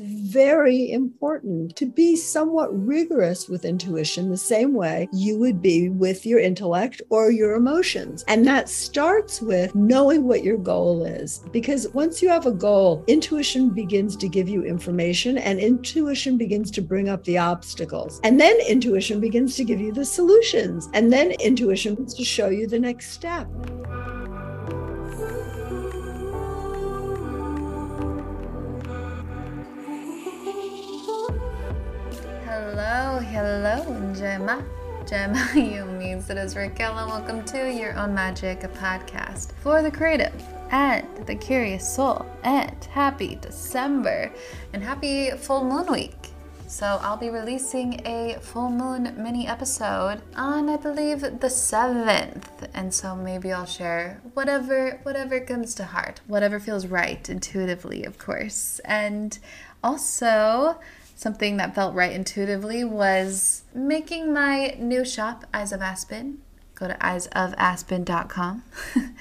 very important to be somewhat rigorous with intuition the same way you would be with your intellect or your emotions. And that starts with knowing what your goal is. Because once you have a goal, intuition begins to give you information and intuition begins to bring up the obstacles. And then intuition begins to give you the solutions. And then intuition begins to show you the next step. Hello, Gemma. Gemma, you means it is Raquel, and welcome to Your Own Magic, a podcast for the creative and the curious soul. And happy December and happy full moon week. So, I'll be releasing a full moon mini episode on, I believe, the 7th. And so maybe I'll share whatever whatever comes to heart, whatever feels right intuitively, of course. And also, something that felt right intuitively was making my new shop, Eyes of Aspen. Go to eyesofaspen.com.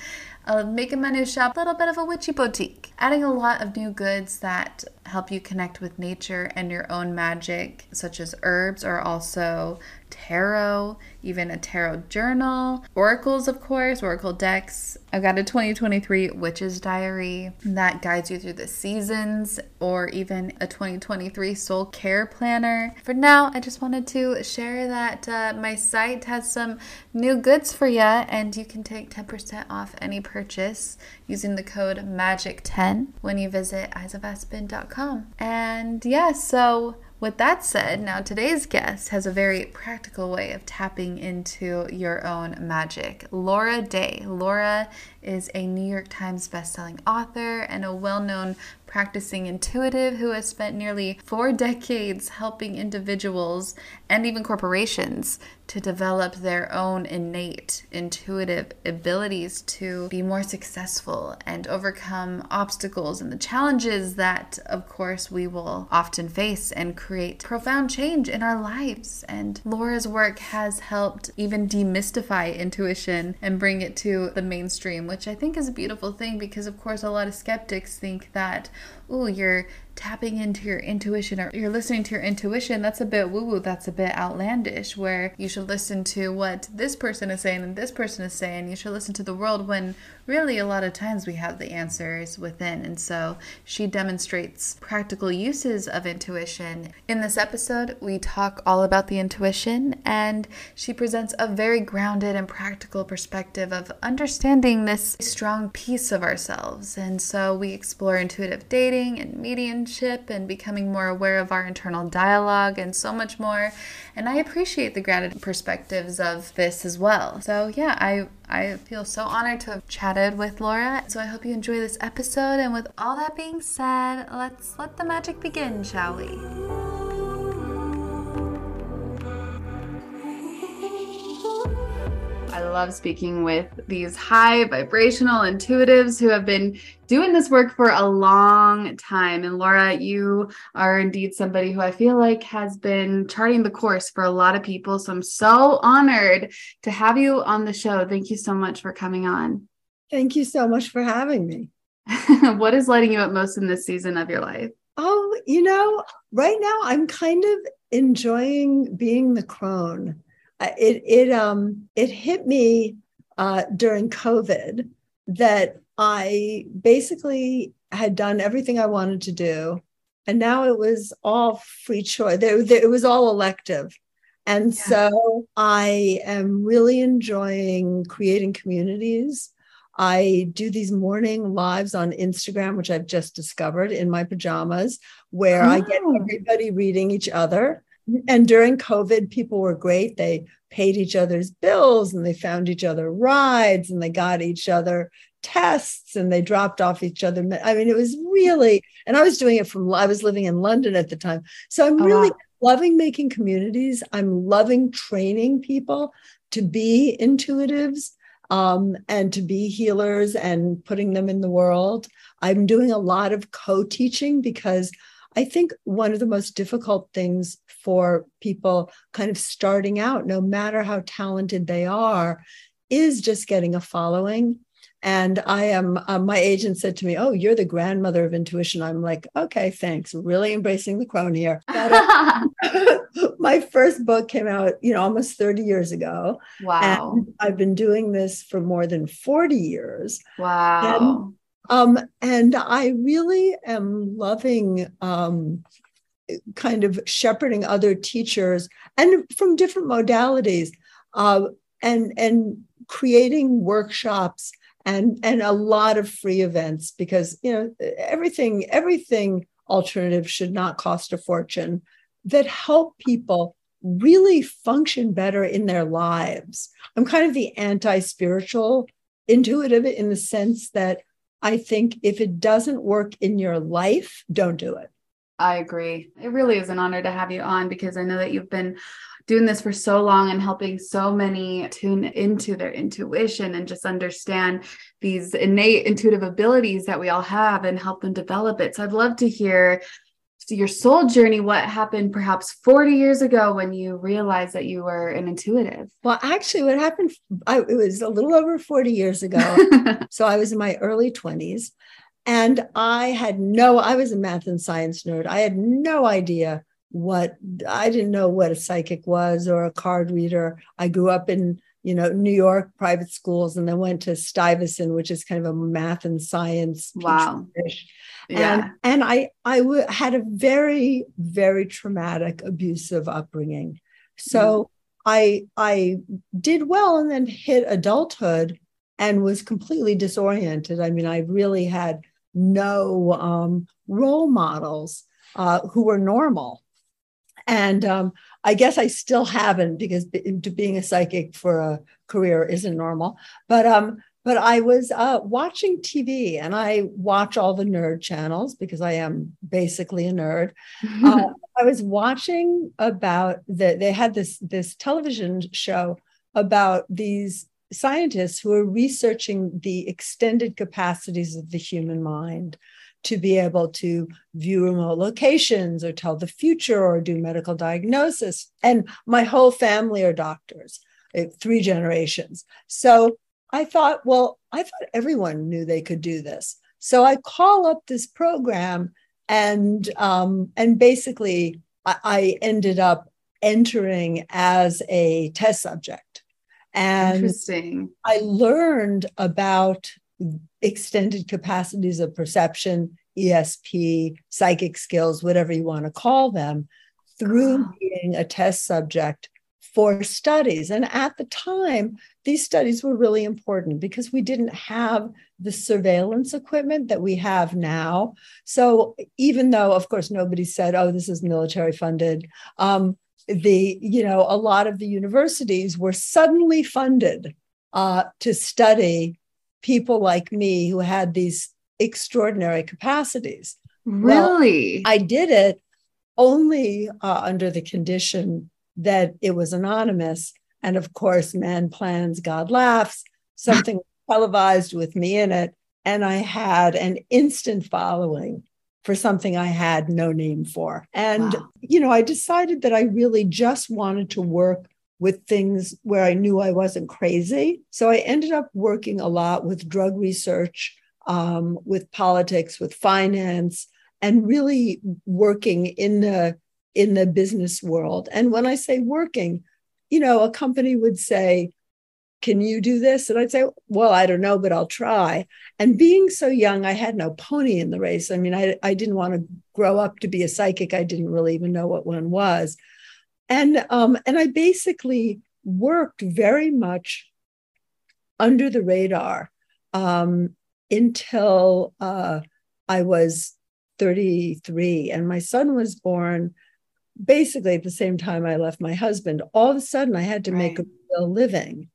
uh, making my new shop a little bit of a witchy boutique, adding a lot of new goods that help you connect with nature and your own magic, such as herbs, or also tarot, even a tarot journal, oracles, of course, oracle decks. I've got a 2023 Witch's Diary that guides you through the seasons, or even a 2023 Soul Care Planner. For now, I just wanted to share that uh, my site has some new goods for you, and you can take 10% off any purchase using the code MAGIC10 when you visit eyesofaspen.com. And yeah, so with that said, now today's guest has a very practical way of tapping into your own magic. Laura Day. Laura is a New York Times bestselling author and a well known practicing intuitive who has spent nearly four decades helping individuals and even corporations to develop their own innate intuitive abilities to be more successful and overcome obstacles and the challenges that, of course, we will often face and create profound change in our lives. And Laura's work has helped even demystify intuition and bring it to the mainstream, which I think is a beautiful thing because, of course, a lot of skeptics think that, oh, you're tapping into your intuition or you're listening to your intuition, that's a bit woo woo, that's a bit outlandish, where you should listen to what this person is saying and this person is saying. You should listen to the world when really a lot of times we have the answers within. And so she demonstrates practical uses of intuition. In this episode, we talk all about the intuition, and she presents a very grounded and practical perspective of understanding this strong piece of ourselves. And so we explore intuitive dating and mediumship and becoming more aware of our internal dialogue and so much more. And I appreciate the grounded perspectives of this as well. So yeah, I I feel so honored to have chatted with Laura. So I hope you enjoy this episode. And with all that being said, let's let the magic begin, shall we? I love speaking with these high vibrational intuitives who have been doing this work for a long time. And Laura, you are indeed somebody who I feel like has been charting the course for a lot of people. So I'm so honored to have you on the show. Thank you so much for coming on. Thank you so much for having me. what is lighting you up most in this season of your life? Oh, you know, right now I'm kind of enjoying being the crone it it um it hit me uh, during COVID that I basically had done everything I wanted to do, and now it was all free choice. There, there, it was all elective, and yeah. so I am really enjoying creating communities. I do these morning lives on Instagram, which I've just discovered in my pajamas, where oh. I get oh. everybody reading each other and during COVID, people were great. They paid each other's bills and they found each other rides and they got each other tests and they dropped off each other. I mean, it was really, and I was doing it from, I was living in London at the time. So I'm oh, really wow. loving making communities. I'm loving training people to be intuitives um, and to be healers and putting them in the world. I'm doing a lot of co teaching because I think one of the most difficult things for people kind of starting out, no matter how talented they are, is just getting a following. And I am, uh, my agent said to me, Oh, you're the grandmother of intuition. I'm like, Okay, thanks. Really embracing the crone here. But, uh, my first book came out, you know, almost 30 years ago. Wow. And I've been doing this for more than 40 years. Wow. And, um, and I really am loving um, kind of shepherding other teachers and from different modalities uh, and and creating workshops and and a lot of free events because you know everything everything alternative should not cost a fortune that help people really function better in their lives. I'm kind of the anti-spiritual intuitive in the sense that i think if it doesn't work in your life don't do it I agree. It really is an honor to have you on because I know that you've been doing this for so long and helping so many tune into their intuition and just understand these innate intuitive abilities that we all have and help them develop it. So I'd love to hear your soul journey what happened perhaps 40 years ago when you realized that you were an intuitive well actually what happened I, it was a little over 40 years ago so i was in my early 20s and I had no, I was a math and science nerd. I had no idea what, I didn't know what a psychic was or a card reader. I grew up in, you know, New York private schools and then went to Stuyvesant, which is kind of a math and science. Wow. Yeah. And, and I, I w- had a very, very traumatic, abusive upbringing. So mm. I, I did well and then hit adulthood and was completely disoriented. I mean, I really had no um, role models uh, who were normal. And um, I guess I still haven't because being a psychic for a career isn't normal. But um, but I was uh, watching TV and I watch all the nerd channels because I am basically a nerd. uh, I was watching about that they had this this television show about these scientists who are researching the extended capacities of the human mind to be able to view remote locations or tell the future or do medical diagnosis. And my whole family are doctors, eh, three generations. So I thought, well, I thought everyone knew they could do this. So I call up this program, and um, and basically I, I ended up entering as a test subject. And Interesting. I learned about extended capacities of perception, ESP, psychic skills, whatever you want to call them, through oh. being a test subject for studies. And at the time, these studies were really important because we didn't have the surveillance equipment that we have now. So even though, of course, nobody said, oh, this is military funded, um, the you know a lot of the universities were suddenly funded uh, to study people like me who had these extraordinary capacities. Really? Well, i did it only uh, under the condition that it was anonymous. And of course man plans god laughs. Something televised with me in it. And i had an instant following for something I had no name for. And, wow. you know, I decided that I really just wanted to work with things where I knew I wasn't crazy. So I ended up working a lot with drug research, um, with politics, with finance, and really working in the in the business world. And when I say working, you know, a company would say, can you do this? And I'd say, well, I don't know, but I'll try. And being so young, I had no pony in the race. I mean, I, I didn't want to grow up to be a psychic. I didn't really even know what one was. And, um, and I basically worked very much under the radar um, until uh, I was 33. And my son was born basically at the same time I left my husband. All of a sudden, I had to right. make a real living.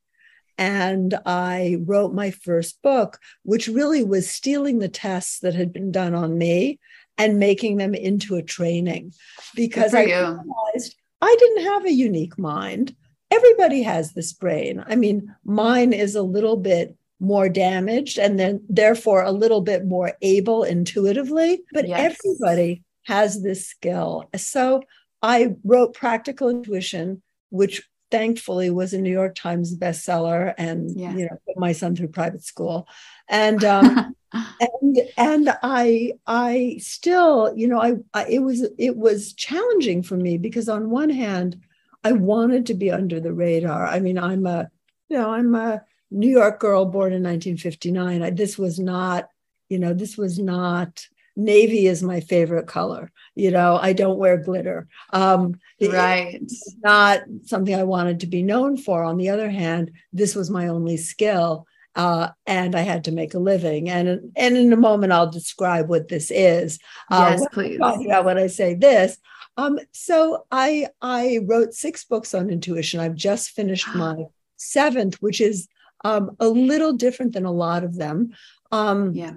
And I wrote my first book, which really was stealing the tests that had been done on me and making them into a training because I realized I didn't have a unique mind. Everybody has this brain. I mean, mine is a little bit more damaged and then therefore a little bit more able intuitively, but yes. everybody has this skill. So I wrote Practical Intuition, which thankfully was a New York Times bestseller and Yeah. you know put my son through private school. And um and and I I still, you know, I, I it was it was challenging for me because on one hand, I wanted to be under the radar. I mean, I'm a, you know, I'm a New York girl born in 1959. I, this was not, you know, this was not navy is my favorite color. You know, I don't wear glitter. Um, right. it's not something I wanted to be known for. On the other hand, this was my only skill. Uh, and I had to make a living. And, and in a moment, I'll describe what this is. Uh, yes, please. Talking about when I say this. Um, so I I wrote six books on intuition. I've just finished my seventh, which is um, a little different than a lot of them. Um, Yeah.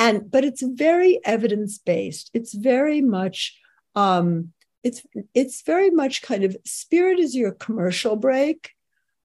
And but it's very evidence based it's very much um it's it's very much kind of spirit is your commercial break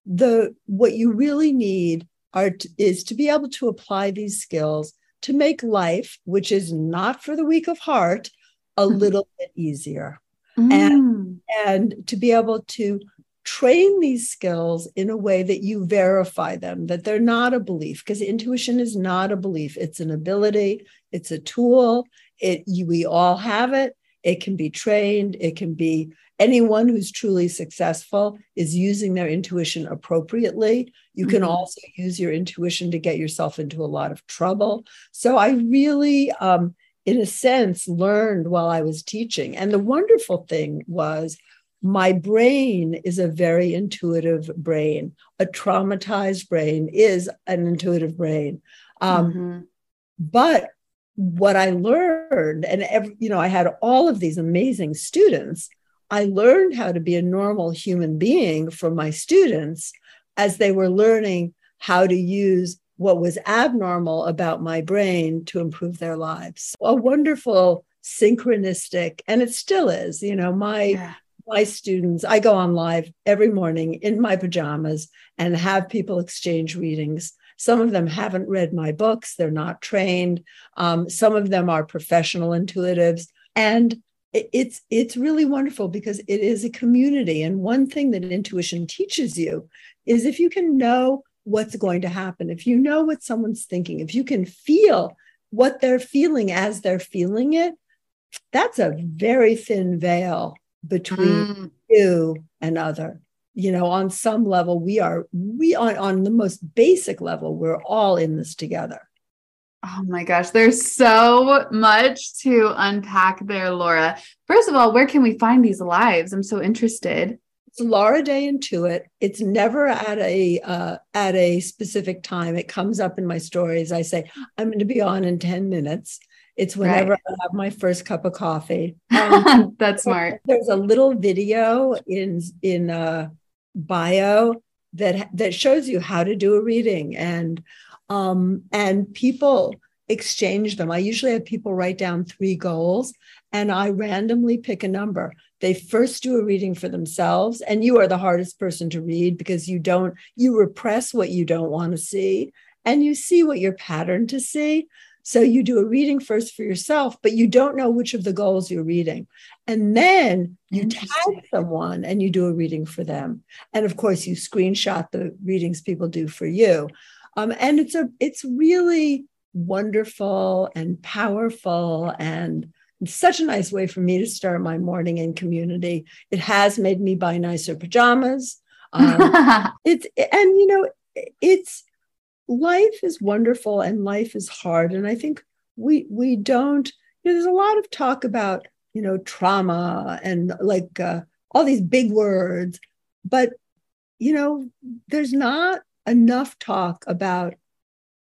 the what you really need are is to be able to apply these skills to make life which is not for the weak of heart a Mhm. little bit easier Mm. and to be able to train these skills in a way that you verify them that they're not a belief because intuition is not a belief. It's an ability. It's a tool. It you, we all have it. It can be trained. It can be anyone who's truly successful is using their intuition appropriately. You can Mhm. also use your intuition to get yourself into a lot of trouble. So i really um, in a sense learned while i was teaching. And the wonderful thing was my brain is a very intuitive brain. A traumatized brain is an intuitive brain. Um, Mhm. But what I learned, and every, you know, I had all of these amazing students. I learned how to be a normal human being from my students as they were learning how to use what was abnormal about my brain to improve their lives. A wonderful synchronistic, and it still is, you know, my Yeah. My students, I go on live every morning in my pajamas and have people exchange readings. Some of them haven't read my books, they're not trained. Um, some of them are professional intuitives. And it- it's it's really wonderful because it is a community. And one thing that intuition teaches you is if you can know what's going to happen, if you know what someone's thinking, if you can feel what they're feeling as they're feeling it, that's a very thin veil between Mm. you and other you know on some level we are we on, on the most basic level we're all in this together Oh my gosh, there's so much to unpack there, Laura. First of all, where can we find these lives? I'm so interested. it's laura day intuit it's never at a uh, at a specific time it comes up in my stories i say i'm going to be on in 10 minutes it's whenever Right. i have my first cup of coffee Um, That's smart. There's a little video in in uh, bio that that shows you how to do a reading, and um, and people exchange them. I usually have people write down three goals, and I randomly pick a number. They first do a reading for themselves, and you are the hardest person to read because you don't you repress what you don't want to see, and you see what you're patterned to see. So you do a reading first for yourself, but you don't know which of the goals you're reading. And then you tag someone and you do a reading for them. And of course, you screenshot the readings people do for you. Um, and it's a it's really wonderful and powerful and it's such a nice way for me to start my morning in community. It has made me buy nicer pajamas. Um, it's and you know it's life is wonderful and life is hard. And i think we we don't you know, there's a lot of talk about you know trauma and like uh, all these big words but you know there's not enough talk about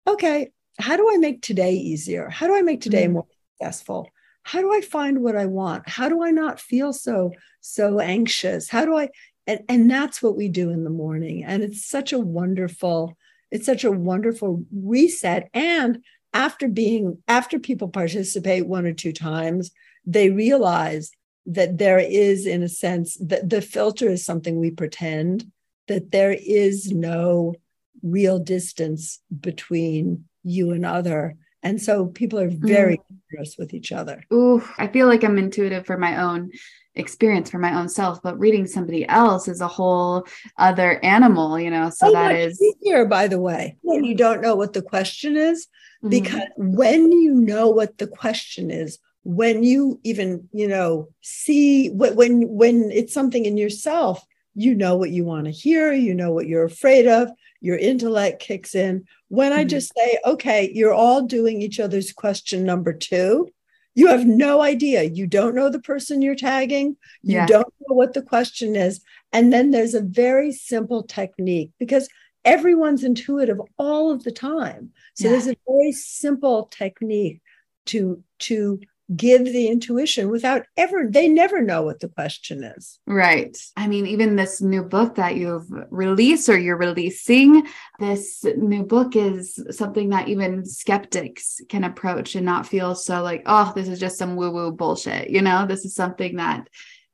okay how do i make today easier? How do i make today Mm. more successful? How do i find what i want? How do i not feel so so anxious? How do i and and that's what we do in the morning. And it's such a wonderful it's such a wonderful reset. And after being after people participate one or two times they realize that there is in a sense that the filter is something we pretend that there is no real distance between you and other. And so people are mm. very generous with each other. Ooh, I feel like I'm intuitive for my own experience for my own self but reading somebody else is a whole other animal you know so, that is easier by the way when you don't know what the question is mm-hmm. because when you know what the question is when you even you know see when when it's something in yourself you know what you want to hear you know what you're afraid of your intellect kicks in when mm-hmm. i just say okay you're all doing each other's question number two you have no idea. You don't know the person you're tagging. You yeah. don't know what the question is. And then there's a very simple technique because everyone's intuitive all of the time. So yeah. there's a very simple technique to to give the intuition without ever they never know what the question is. Right. I mean even this new book that you've released or you're releasing this new book is something that even skeptics can approach and not feel so like oh this is just some woo woo bullshit you know? This is something that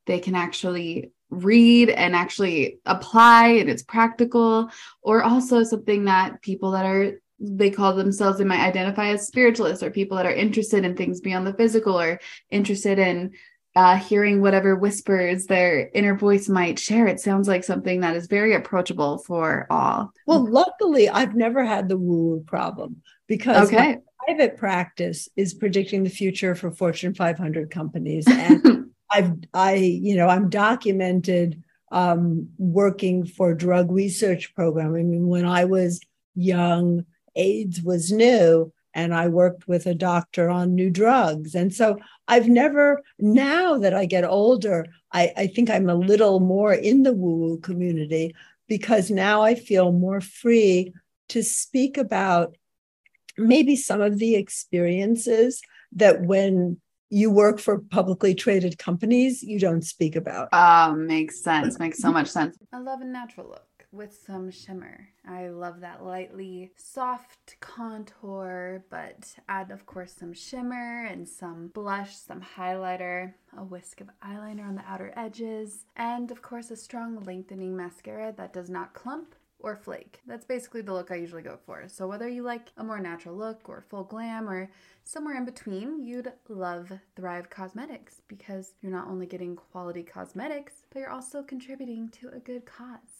they can actually read and actually apply and it's practical or also something that people that are they call themselves they might identify as spiritualists or people that are interested in things beyond the physical or interested in uh, hearing whatever whispers their inner voice might share. It sounds like something that is very approachable for all. Well luckily i've never had the woo woo problem because okay. private practice is predicting the future for fortune 500 companies. And i've i you know i'm documented um, working for drug research program i mean when i was young AIDS was new and I worked with a doctor on new drugs. And so I've never, now that I get older, I, I think I'm a little more in the woo woo community because now I feel more free to speak about maybe some of the experiences that when you work for publicly traded companies, you don't speak about. Oh, makes sense. Makes so much sense. I love a natural look with some shimmer. I love that lightly soft contour, but add, of course, some shimmer and some blush, some highlighter, a whisk of eyeliner on the outer edges, and of course, a strong lengthening mascara that does not clump or flake. That's basically the look I usually go for. So whether you like a more natural look or full glam or somewhere in between, you'd love Thrive Causemetics because you're not only getting quality cosmetics, but you're also contributing to a good cause.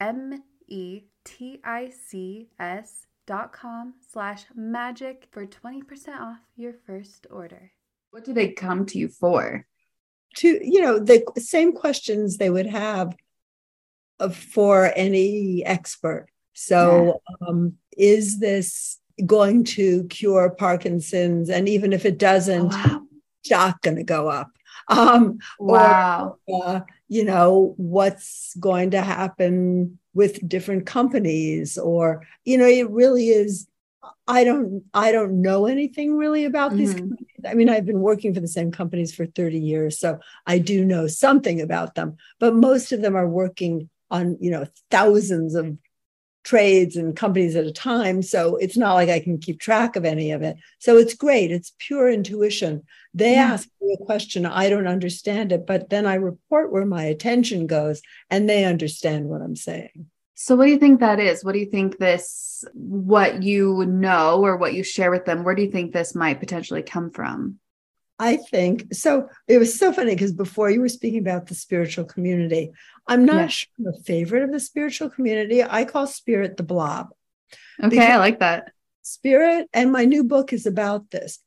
M E T I C S dot com slash magic for 20% off your first order. What do they come to you for? To, you know, the same questions they would have for any expert. So, yeah. um, is this going to cure Parkinson's? And even if it doesn't, oh, wow. stock going to go up. Um, wow. Or, uh, you know, what's going to happen with different companies or, you know, it really is. I don't I don't know anything really about mm-hmm. these companies. I mean, I've been working for the same companies for 30 years, so I do know something about them, but most of them are working on you know thousands of trades and companies at a time. So it's not like I can keep track of any of it. So it's great. It's pure intuition. They yeah. ask me a question, I don't understand it, but then I report where my attention goes and they understand what I'm saying. So, what do you think that is? What do you think this, what you know or what you share with them, where do you think this might potentially come from? I think so. It was so funny because before you were speaking about the spiritual community, I'm not yeah. sure I'm a favorite of the spiritual community. I call spirit the blob. Okay, I like that. Spirit, and my new book is about this.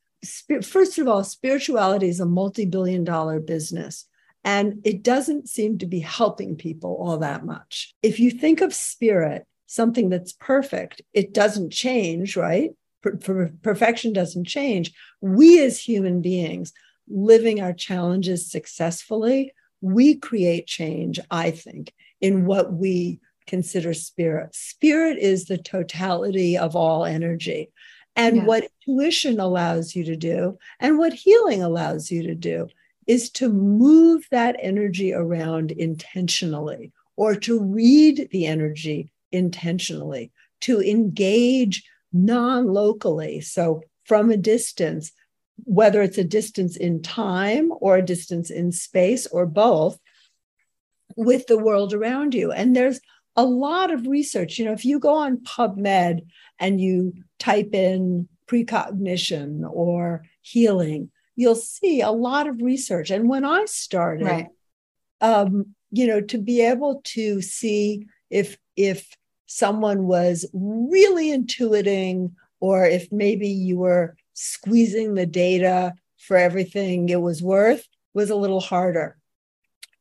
First of all, spirituality is a multi billion dollar business, and it doesn't seem to be helping people all that much. If you think of spirit, something that's perfect, it doesn't change, right? per- perfection doesn't change. We as human beings living our challenges successfully, we create change, I think, in what we consider spirit. Spirit is the totality of all energy. And yeah. what intuition allows you to do and what healing allows you to do is to move that energy around intentionally or to read the energy intentionally, to engage non locally. So from a distance, whether it's a distance in time or a distance in space or both, with the world around you. And there's a lot of research. You know, if you go on PubMed and you type in precognition or healing, you'll see a lot of research. And when I started, right. um, you know, to be able to see if if someone was really intuiting, or if maybe you were squeezing the data for everything it was worth, was a little harder.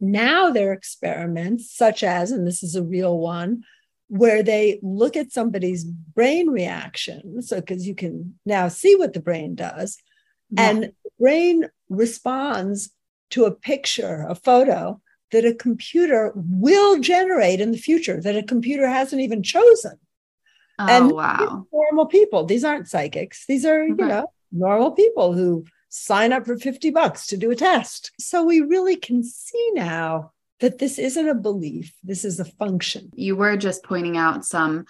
Now there are experiments, such as, and this is a real one, where they look at somebody's brain reaction. So, because you can now see what the brain does, yeah. and brain responds to a picture, a photo that a computer will generate in the future that a computer hasn't even chosen. Oh, and wow. Normal people. These aren't psychics. These are, you know, normal people who sign up for 50 bucks to do a test. So we really can see now that this isn't a belief, this is a function. You were just pointing out some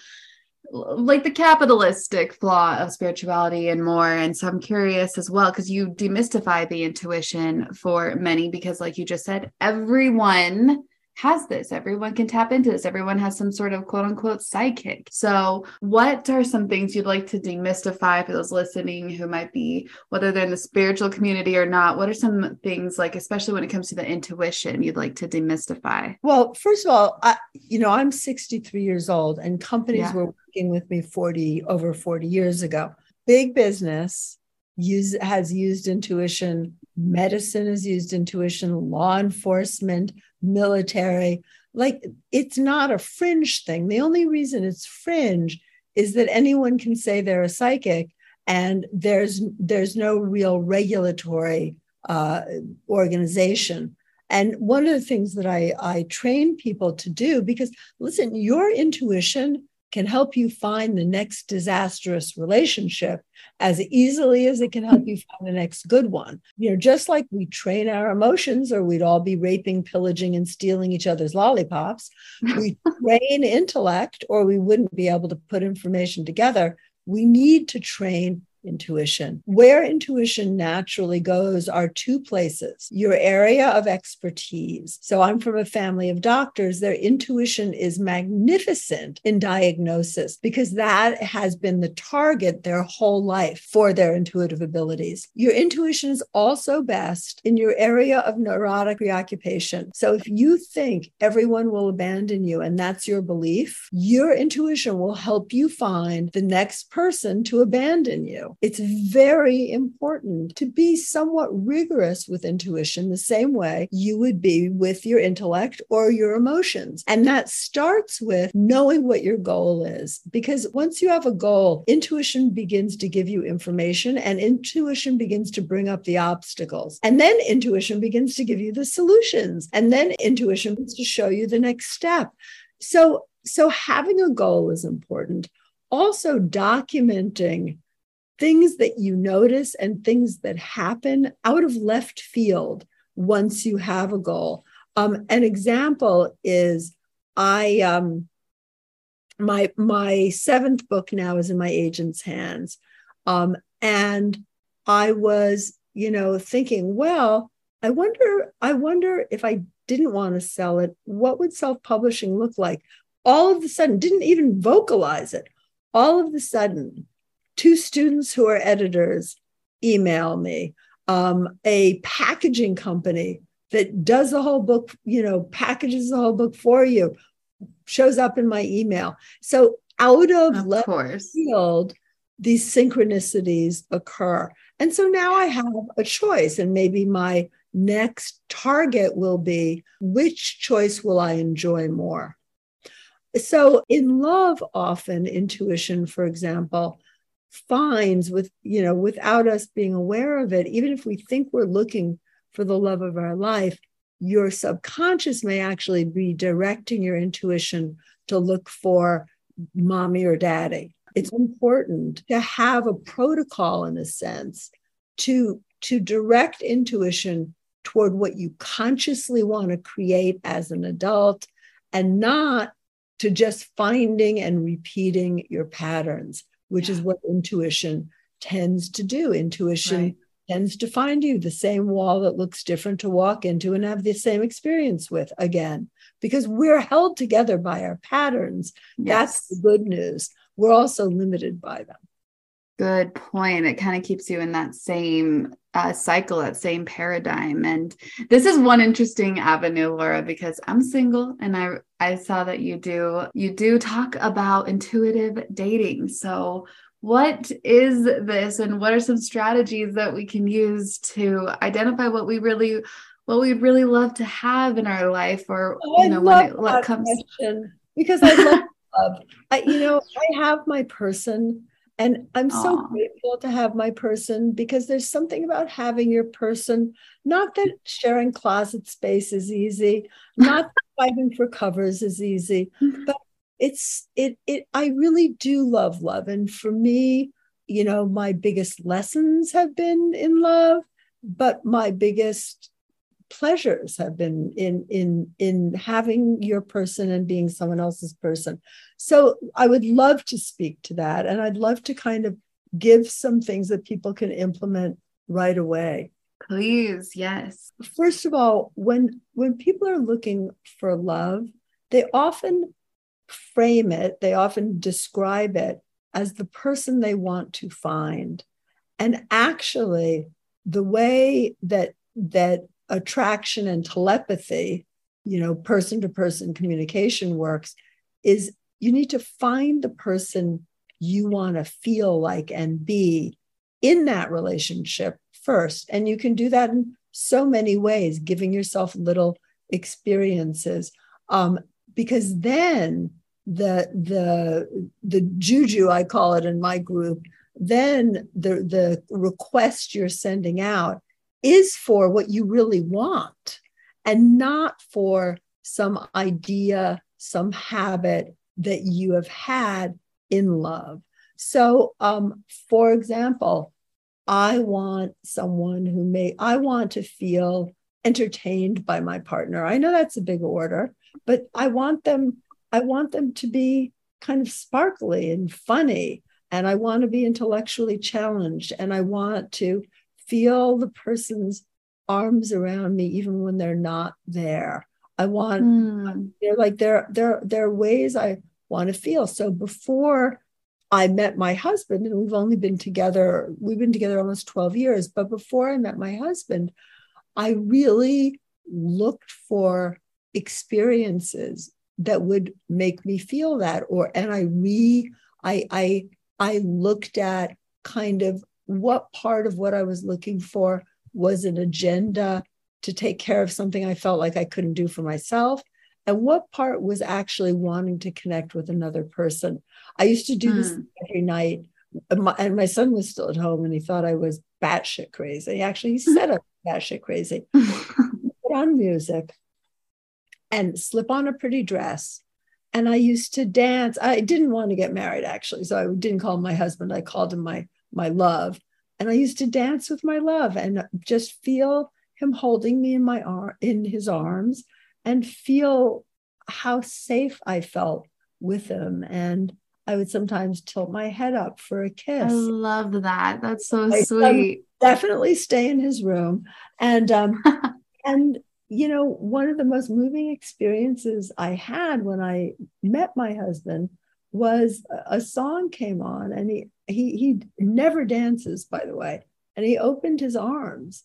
like the capitalistic flaw of spirituality and more. And so I'm curious as well, because you demystify the intuition for many, because like you just said, everyone has this. Everyone can tap into this. Everyone has some sort of quote unquote psychic. So, what are some things you'd like to demystify for those listening who might be, whether they're in the spiritual community or not? What are some things, like, especially when it comes to the intuition, you'd like to demystify? Well, first of all, I, you know, I'm 63 years old and companies yeah. were working with me 40 over 40 years ago. Big business use has used intuition medicine has used intuition law enforcement military. Like it's not a fringe thing. The only reason it's fringe is that anyone can say they're a psychic and there's there's no real regulatory uh, organization. And one of the things that I, I train people to do, because listen, your intuition can help you find the next disastrous relationship as easily as it can help you find the next good one. You know, just like we train our emotions, or we'd all be raping, pillaging, and stealing each other's lollipops, we train intellect, or we wouldn't be able to put information together. We need to train intuition. Where intuition naturally goes are two places your area of expertise. So I'm from a family of doctors. Their intuition is magnificent in diagnosis because that has been the target their whole life for their intuitive abilities. Your intuition is also best in your area of neurotic preoccupation. So if you think everyone will abandon you and that's your belief, your intuition will help you find the next person to abandon you. It's very important to be somewhat rigorous with intuition, the same way you would be with your intellect or your emotions. And that starts with knowing what your goal is. Because once you have a goal, intuition begins to give you information and intuition begins to bring up the obstacles. And then intuition begins to give you the solutions. And then intuition begins to show you the next step. So, so having a goal is important. Also, documenting things that you notice and things that happen out of left field once you have a goal. Um, an example is I um my my seventh book now is in my agent's hands. Um, and I was, you know, thinking, well, I wonder, I wonder if I didn't want to sell it, what would self-publishing look like? All of a sudden, didn't even vocalize it. All of a sudden, two students who are editors email me. Um, a packaging company that does the whole book, you know, packages the whole book for you, shows up in my email. So out of, of left course. field, these synchronicities occur. And so now I have a choice, and maybe my next target will be which choice will I enjoy more? So in love, often intuition, for example, finds with, you know, without us being aware of it, even if we think we're looking for the love of our life, your subconscious may actually be directing your intuition to look for mommy or daddy. It's important to have a protocol in a sense to, to direct intuition toward what you consciously want to create as an adult and not to just finding and repeating your patterns, which is what intuition tends to do. Intuition right. tends to find you the same wall that looks different to walk into and have the same experience with again because we're held together by our patterns. Yes. that's the good news. We're also limited by them. Good point. It kind of keeps you in that same uh, cycle that same paradigm. And this is one interesting avenue laura because i'm single and i i saw that you do you do talk about intuitive dating. So what is this and what are some strategies that we can use to identify what we really what we'd really love to have in our life or oh, you know when it what comes question, because i love love. I, you know i have my person and i'm so grateful to have my person because there's something about having your person not that sharing closet space is easy not fighting for covers is easy mm-hmm. but it's it it I really do love love. And for me, you know, my biggest lessons have been in love, but my biggest pleasures have been in in in having your person and being someone else's person. So i would love to speak to that and i'd love to kind of give some things that people can implement right away. Please yes. First of all when when people are looking for love they often frame it, they often describe it as the person they want to find. And actually, the way that that attraction and telepathy, you know, person to person communication works is you need to find the person you want to feel like and be in that relationship first. And you can do that in so many ways, giving yourself little experiences. Um, because then the the the juju I call it in my group, then the the request you're sending out is for what you really want and not for some idea, some habit that you have had in love. So, um, for example, I want someone who may, I want to feel entertained by my partner. I know that's a big order, but I want them I want them to be kind of sparkly and funny. And I want to be intellectually challenged. And I want to feel the person's arms around me even when they're not there. I want mm. they're like there there there are ways I want to feel. So before I met my husband, and we've only been together, we've been together almost 12 years, but before I met my husband, I really looked for experiences that would make me feel that or and i re i i i looked at kind of what part of what i was looking for was an agenda to take care of something i felt like i couldn't do for myself and what part was actually wanting to connect with another person i used to do hmm. this every night and my, and my, son was still at home and he thought i was batshit crazy actually he said i was batshit crazy put on music and slip on a pretty dress. And I used to dance. I didn't want to get married actually, so I didn't call my husband. I called him my my love. And I used to dance with my love and just feel him holding me in my arm in his arms and feel how safe I felt with him. And I would sometimes tilt my head up for a kiss. I love that. That's so I, sweet. definitely stay in his room. And um and you know, one of the most moving experiences I had when I met my husband was a song came on and he he he never dances by the way and he opened his arms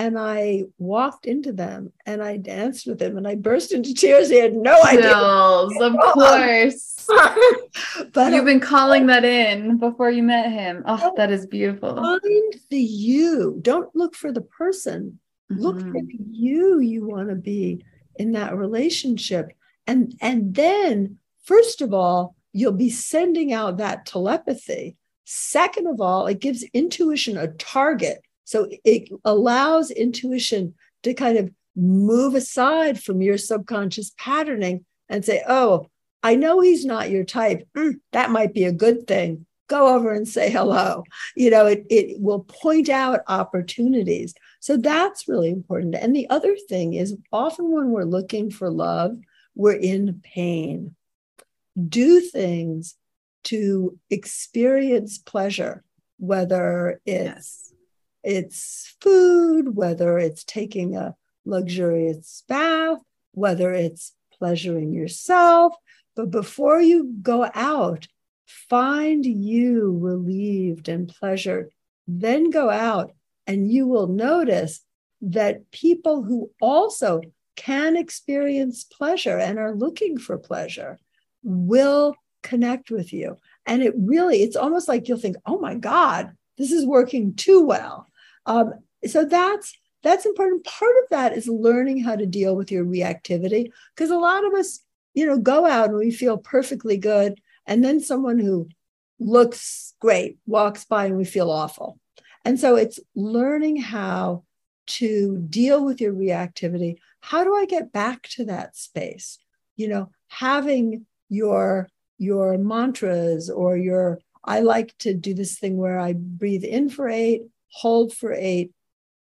and I walked into them and I danced with him and I burst into tears. He had no idea. Chills, of course. but you've been calling that in before you met him. Oh, that is beautiful. Find the you. Don't look for the person. Mm-hmm. Look for the you you want to be in that relationship. And and then first of all, you'll be sending out that telepathy. Second of all, it gives intuition a target so it allows intuition to kind of move aside from your subconscious patterning and say, oh, I know he's not your type. Mm, that might be a good thing. Go over and say hello. You know, it, it will point out opportunities. So that's really important. And the other thing is often when we're looking for love, we're in pain. Do things to experience pleasure, whether it's yes it's food, whether it's taking a luxurious bath, whether it's pleasuring yourself. But before you go out, find you relieved and pleasured. Then go out, and you will notice that people who also can experience pleasure and are looking for pleasure will connect with you. And it really, it's almost like you'll think, oh my God, this is working too well. Um, so that's that's important. Part of that is learning how to deal with your reactivity because a lot of us, you know, go out and we feel perfectly good, and then someone who looks great walks by and we feel awful. And so it's learning how to deal with your reactivity. How do I get back to that space? You know, having your your mantras or your I like to do this thing where I breathe in for eight, hold for eight,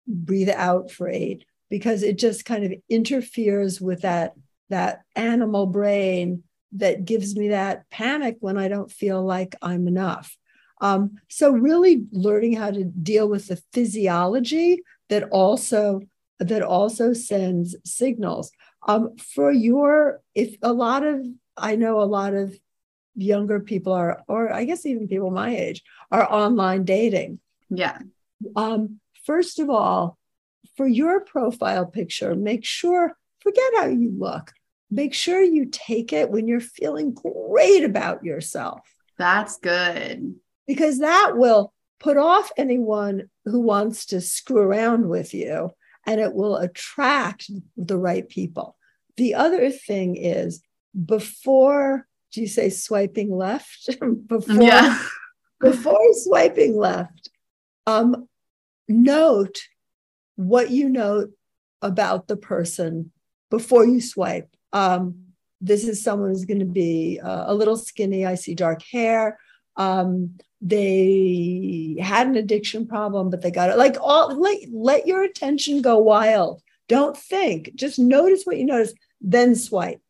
breathe out for eight, because it just kind of interferes with that, that animal brain that gives me that panic when I don't feel like I'm enough. Um, so really learning how to deal with the physiology that also that also sends signals. Um, for your, if a lot of, I know a lot of younger people are, or I guess even people my age, are online dating. Yeah. Um, first of all, for your profile picture, make sure, forget how you look. Make sure you take it when you're feeling great about yourself. That's good. Because that will put off anyone who wants to screw around with you and it will attract the right people. The other thing is before, do you say swiping left? before, yeah. before swiping left, um, note what you know about the person before you swipe. Um, this is someone who's going to be uh, a little skinny. I see dark hair. Um, they had an addiction problem, but they got it. Like all, let let your attention go wild. Don't think. Just notice what you notice, then swipe,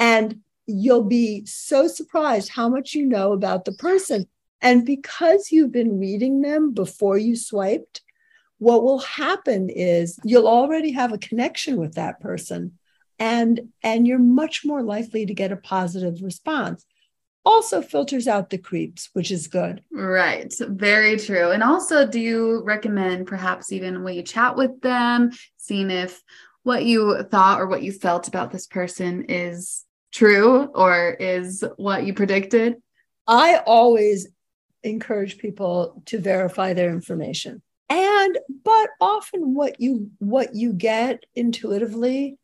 and you'll be so surprised how much you know about the person. And because you've been reading them before you swiped, what will happen is you'll already have a connection with that person and and you're much more likely to get a positive response. Also filters out the creeps which is good. Right. Very true. And also do you recommend perhaps even when you chat with them seeing if what you thought or what you felt about this person is true or is what you predicted? I always encourage people to verify their information. And but often what you what you get intuitively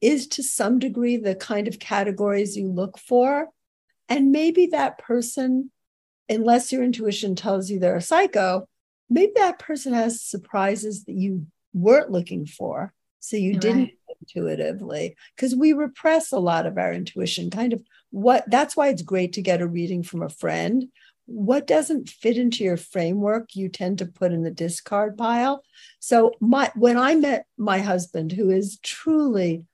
is to some degree the kind of categories you look for. And maybe that person unless your intuition tells you they're a psycho maybe that person has surprises that you weren't looking for. So you didn't intuitively because we repress a lot of our intuition kind of what that's why it's great to get a reading from a friend what doesn't fit into your framework you tend to put in the discard pile so my when i met my husband who is truly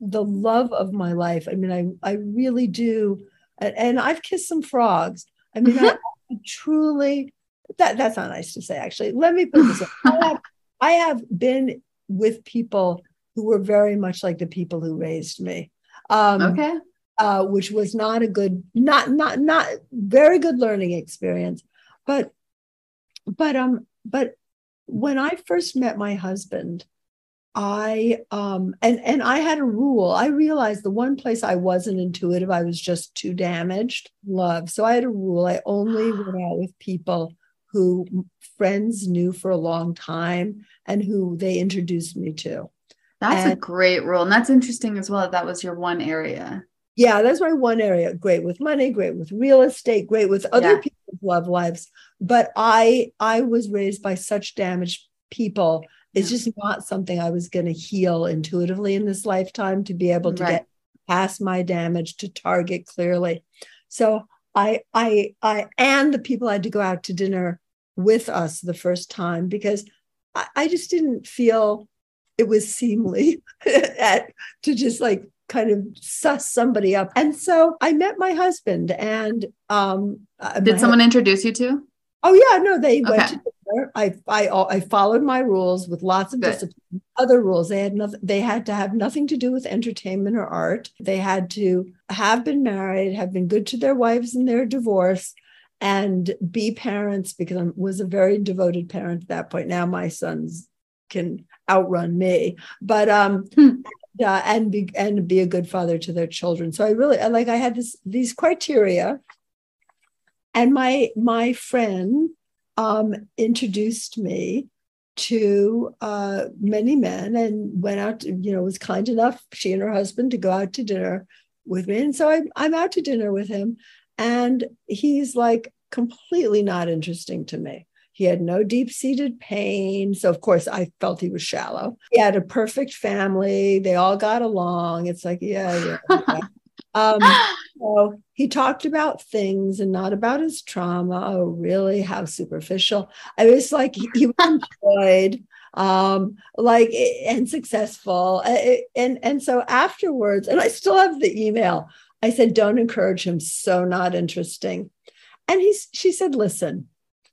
the love of my life. I mean, I I really do, and, I've kissed some frogs. I mean, I, I truly that that's not nice to say. Actually, let me put this. I have, I have been with people who were very much like the people who raised me. Um, okay. Uh, which was not a good, not not not very good learning experience, but but um but when I first met my husband, I um and and I had a rule. I realized the one place I wasn't intuitive, I was just too damaged. Love. So I had a rule. I only went out with people who friends knew for a long time and who they introduced me to. That's and, a great rule. And that's interesting as well. That, that was your one area. Yeah, that's my one area. Great with money, great with real estate, great with other yeah. people's love lives. But I I was raised by such damaged people it's just not something I was going to heal intuitively in this lifetime to be able to right. get past my damage to target clearly. So I, I, I, and the people I had to go out to dinner with us the first time because I, I just didn't feel it was seemly at, to just like kind of suss somebody up. And so I met my husband and um did someone husband, introduce you to? Oh yeah, no, they okay. went to I I I followed my rules with lots of Good. discipline. Other rules they had nothing. They had to have nothing to do with entertainment or art. They had to have been married, have been good to their wives in their divorce, and be parents because I was a very devoted parent at that point. Now my sons can outrun me, but um. Hmm. Uh, and be and be a good father to their children. So I really like I had this these criteria, and my my friend um, introduced me to uh, many men and went out, to, you know, was kind enough, she and her husband, to go out to dinner with me. And so I, I'm out to dinner with him. And he's like completely not interesting to me. He had no deep seated pain. So, of course, I felt he was shallow. He had a perfect family. They all got along. It's like, yeah, yeah. yeah. Um, so he talked about things and not about his trauma. Oh, really? How superficial. I was like, he, was enjoyed, um, like, and successful. And, and so afterwards, and I still have the email, I said, don't encourage him. So not interesting. And he's, she said, listen,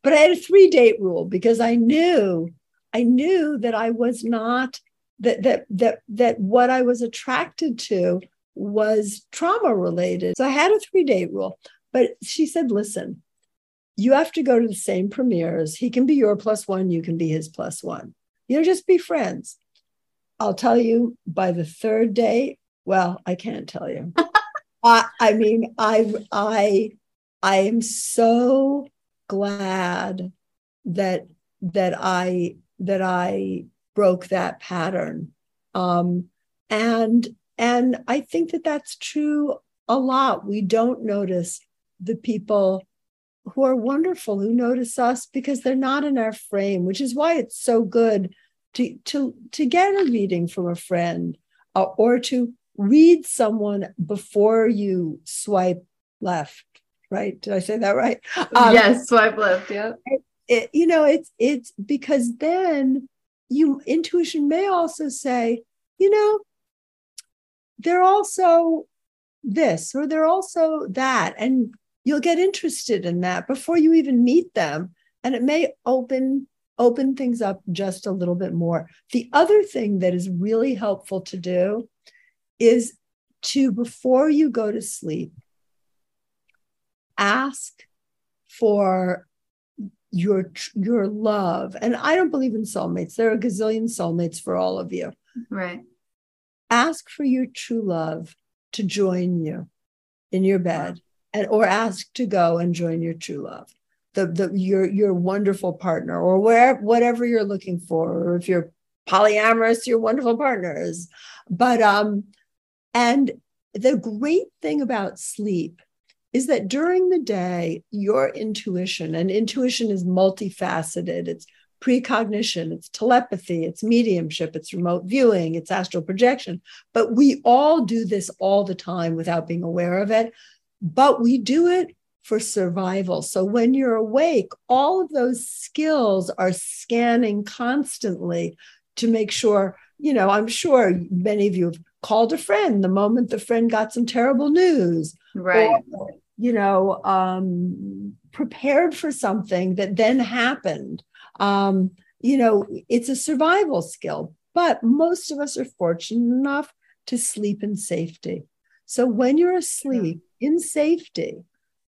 but I had a three date rule because I knew, I knew that I was not, that, that, that, that what I was attracted to was trauma related. So I had a three date rule, but she said, listen, you have to go to the same premieres. He can be your plus one, you can be his plus one. You know, just be friends. I'll tell you by the third day, well, I can't tell you. I, I mean, I I I am so glad that that I that I broke that pattern. Um, and and I think that that's true a lot. We don't notice the people who are wonderful who notice us because they're not in our frame, which is why it's so good to to to get a reading from a friend uh, or to read someone before you swipe left. Right? Did I say that right? Um, yes, swipe left. Yeah. It, it, you know, it's it's because then you intuition may also say, you know, they're also this or they're also that. And you'll get interested in that before you even meet them. And it may open open things up just a little bit more. The other thing that is really helpful to do is to before you go to sleep ask for your your love. And i don't believe in soulmates. There are a gazillion soulmates for all of you. Right. Ask for your true love to join you in your bed and or ask to go and join your true love. The, the your your wonderful partner or where whatever you're looking for or if you're polyamorous your wonderful partners but um and the great thing about sleep is that during the day your intuition and intuition is multifaceted it's precognition, it's telepathy, it's mediumship, it's remote viewing, it's astral projection. But we all do this all the time without being aware of it. But we do it for survival. So when you're awake, all of those skills are scanning constantly to make sure, you know, I'm sure many of you have called a friend the moment the friend got some terrible news. Right. Or, you know, um, prepared for something that then happened. Um, you know, it's a survival skill, but most of us are fortunate enough to sleep in safety. So when you're asleep yeah. in safety,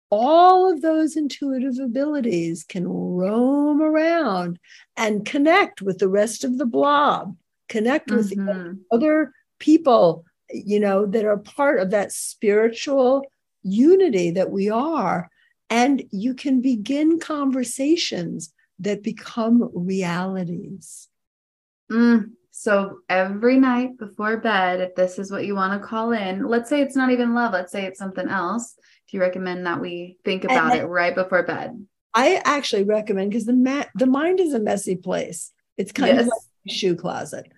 all of those intuitive abilities can roam around and connect with the rest of the blob, connect with mm-hmm. other people, you know, that are part of that spiritual unity that we are. And you can begin conversations that become realities. Mm. So every night before bed, if this is what you want to call in, let's say it's not even love, let's say it's something else. Do you recommend that we think about then, it right before bed? I actually recommend because the ma- the mind is a messy place. It's kind yes. of like a shoe closet.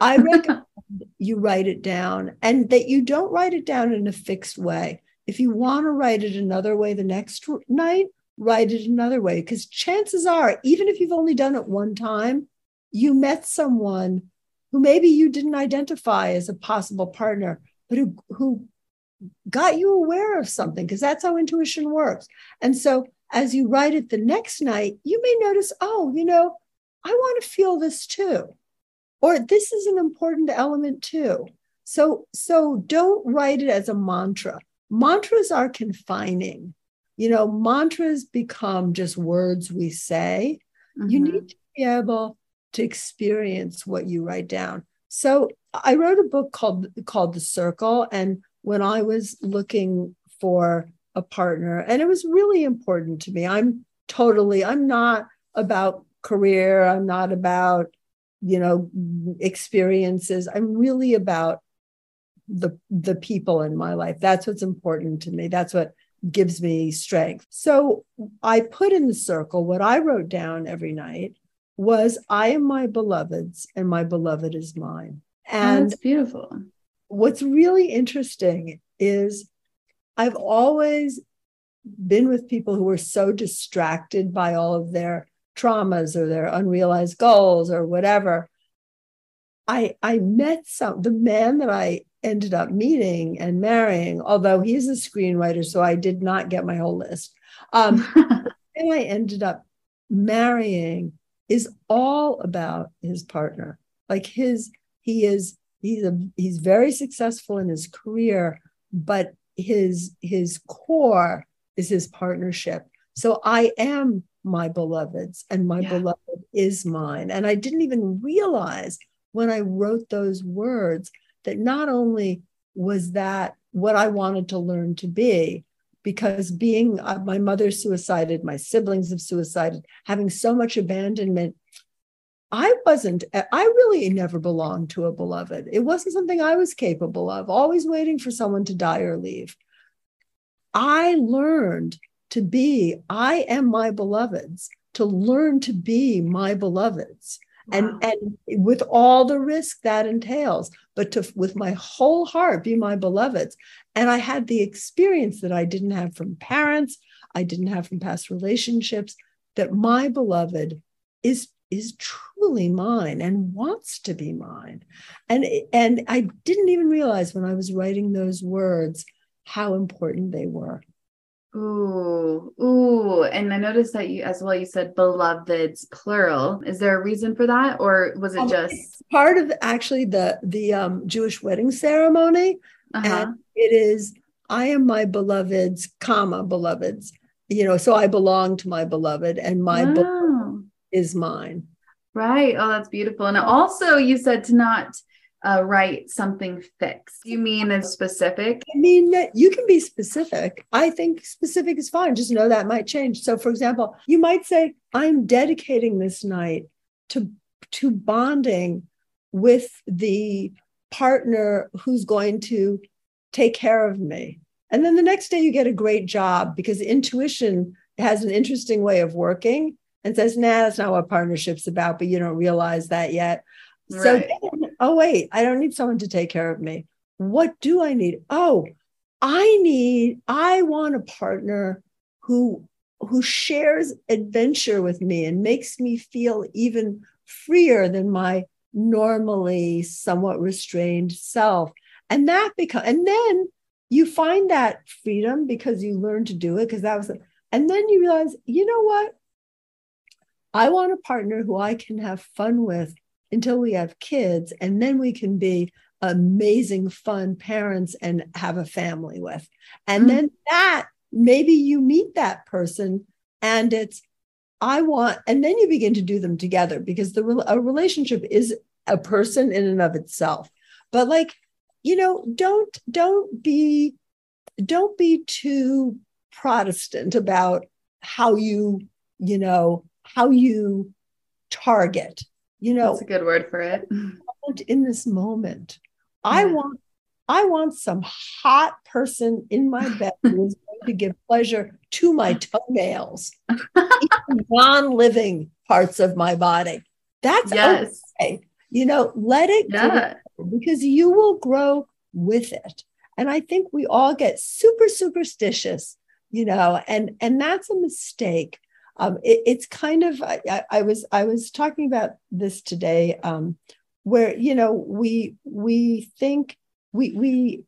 I recommend you write it down and that you don't write it down in a fixed way. If you want to write it another way the next night, write it another way. Because chances are, even if you've only done it one time, you met someone who maybe you didn't identify as a possible partner, but who, who got you aware of something, because that's how intuition works. And so as you write it the next night, you may notice, oh, you know, I want to feel this too. Or this is an important element too. So, so don't write it as a mantra. Mantras are confining you know, mantras become just words we say. Mm-hmm. You need to be able to experience what you write down. So I wrote a book called called The Circle, and when I was looking for a partner, and it was really important to me. I'm totally, I'm not about career. I'm not about, you know, experiences. I'm really about the the people in my life. That's what's important to me. That's what gives me strength. So I put in the circle what I wrote down every night was I am my beloved's and my beloved is mine. Oh, and that's beautiful. What's really interesting is I've always been with people who were so distracted by all of their traumas or their unrealized goals or whatever. I I met some the man that I ended up meeting and marrying, although he's a screenwriter, so I did not get my whole list. Um, and I ended up marrying is all about his partner. Like his, he is, he's a, he's very successful in his career, but his his core is his partnership. So I am my beloved's, and my yeah. beloved is mine. And I didn't even realize when I wrote those words that not only was that what I wanted to learn to be, because being uh, my mother suicided, my siblings have suicided, having so much abandonment, I wasn't, I really never belonged to a beloved. It wasn't something I was capable of, always waiting for someone to die or leave. I learned to be, I am my beloved's, to learn to be my beloved's and and with all the risk that entails but to with my whole heart be my beloveds. And i had the experience that i didn't have from parents i didn't have from past relationships that my beloved is is truly mine and wants to be mine. And and i didn't even realize when i was writing those words how important they were Ooh, ooh. And I noticed that you as well you said beloveds plural. Is there a reason for that or was it um, just part of actually the the um, Jewish wedding ceremony? Uh-huh. And it is I am my beloved's, comma, beloveds. You know, so I belong to my beloved and my wow. is mine. Right. Oh, that's beautiful. And also you said to not uh, write something fixed? You mean as specific? I mean, you can be specific. I think specific is fine. Just know that might change. So, for example, you might say, I'm dedicating this night to, to bonding with the partner who's going to take care of me. And then the next day, you get a great job because intuition has an interesting way of working and says, nah, that's not what partnership's about, but you don't realize that yet. Right. So, oh, wait, I don't need someone to take care of me. What do I need? Oh, I need, I want a partner who who shares adventure with me and makes me feel even freer than my normally somewhat restrained self. and that become and then you find that freedom because you learn to do it because that was and then you realize you know what i want a partner who i can have fun with until we have kids and then we can be amazing fun parents and have a family with. And mm. then that maybe you meet that person and it's i want and then you begin to do them together because the a relationship is a person in and of itself. But like you know don't don't be don't be too protestant about how you you know how you target you know that's a good word for it in this moment yeah. i want i want some hot person in my bed who's going to give pleasure to my toenails non-living parts of my body that's yes. okay you know let it yeah. go because you will grow with it and i think we all get super superstitious you know and and that's a mistake um, it, it's kind of I, I, was I was talking about this today, um, where you know we we think we we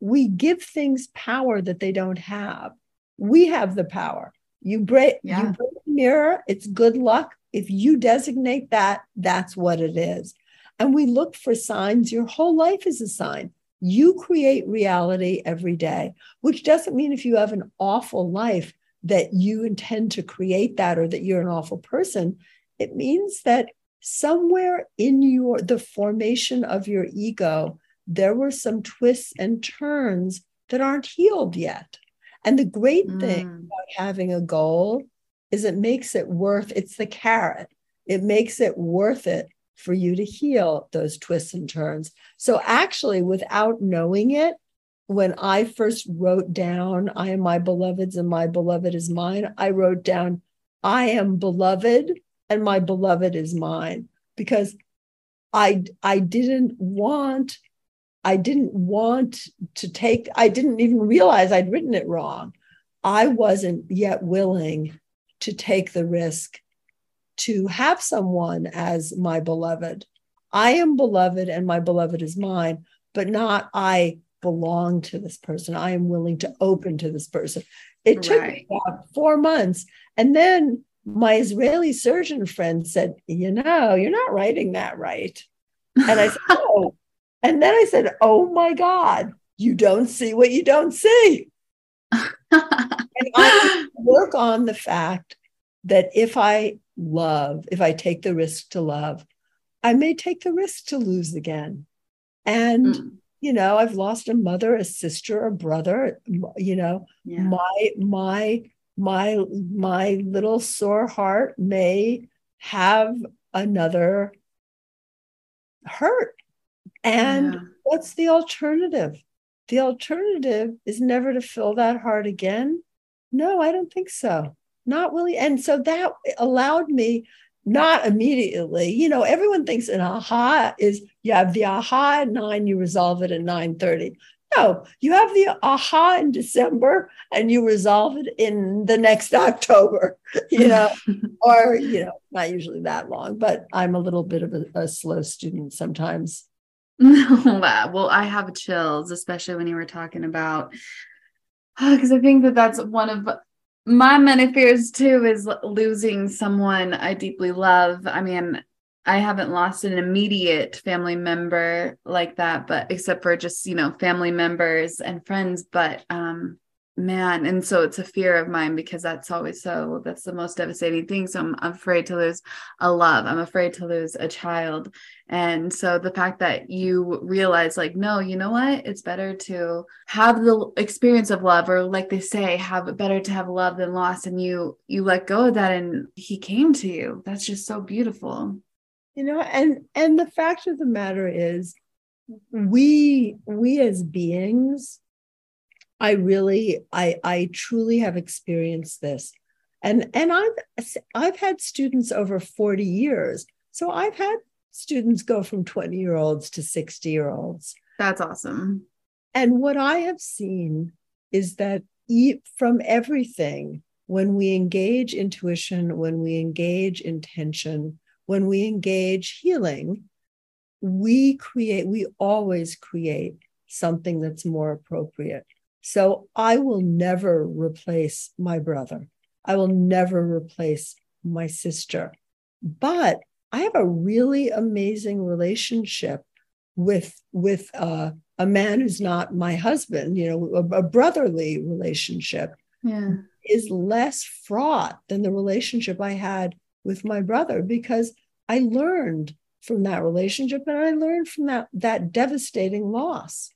we give things power that they don't have. We have the power. You break yeah. you break the mirror. It's good luck. If you designate that, that's what it is. And we look for signs. Your whole life is a sign. You create reality every day, which doesn't mean if you have an awful life that you intend to create that or that you're an awful person. It means that somewhere in your the formation of your ego, there were some twists and turns that aren't healed yet. And the great mm. thing about having a goal is it makes it worth it's the carrot. It makes it worth it for you to heal those twists and turns. So actually without knowing it, when I first wrote down, I am my beloved's and my beloved is mine, I wrote down, I am beloved and my beloved is mine because I, I didn't want, I didn't want to take, I didn't even realize I'd written it wrong. I wasn't yet willing to take the risk to have someone as my beloved. I am beloved and my beloved is mine, but not I belong to this person. I am willing to open to this person. It took right. about four months. And then my Israeli surgeon friend said, You know, you're not writing that right. And I said, Oh. And then I said, Oh my God, you don't see what you don't see. and I work on the fact that if I love, if I take the risk to love, I may take the risk to lose again. And mm you know i've lost a mother a sister a brother you know yeah. my my my my little sore heart may have another hurt. And yeah. what's the alternative? The alternative is never to fill that heart again? No i don't think so. Not really. And so that allowed me not immediately. You know, everyone thinks an aha is you have the aha at nine, you resolve it at 9:30. No, you have the aha in December and you resolve it in the next October, you know, or, you know, not usually that long, but I'm a little bit of a, a slow student sometimes. well, I have chills, especially when you were talking about, because I think that that's one of my many fears too is losing someone I deeply love. I mean, I haven't lost an immediate family member like that, but except for just, you know, family members and friends. But um, man and so it's a fear of mine because that's always so that's the most devastating thing so I'm, afraid to lose a love i'm afraid to lose a child and so the fact that you realize like no you know what it's better to have the experience of love or like they say have better to have love than loss and you you let go of that and he came to you that's just so beautiful you know and and the fact of the matter is we we as beings I really, I, I truly have experienced this. And, and I've, I've had students over 40 years. So I've had students go from 20 year olds to 60 year olds. That's awesome. And what I have seen is that from everything, when we engage intuition, when we engage intention, when we engage healing, we create, we always create something that's more appropriate. So I will never replace my brother. I will never replace my sister. But I have a really amazing relationship with with uh, a man who's not my husband. You know, a, a brotherly relationship yeah. is less fraught than the relationship I had with my brother because I learned from that relationship and I learned from that that devastating loss.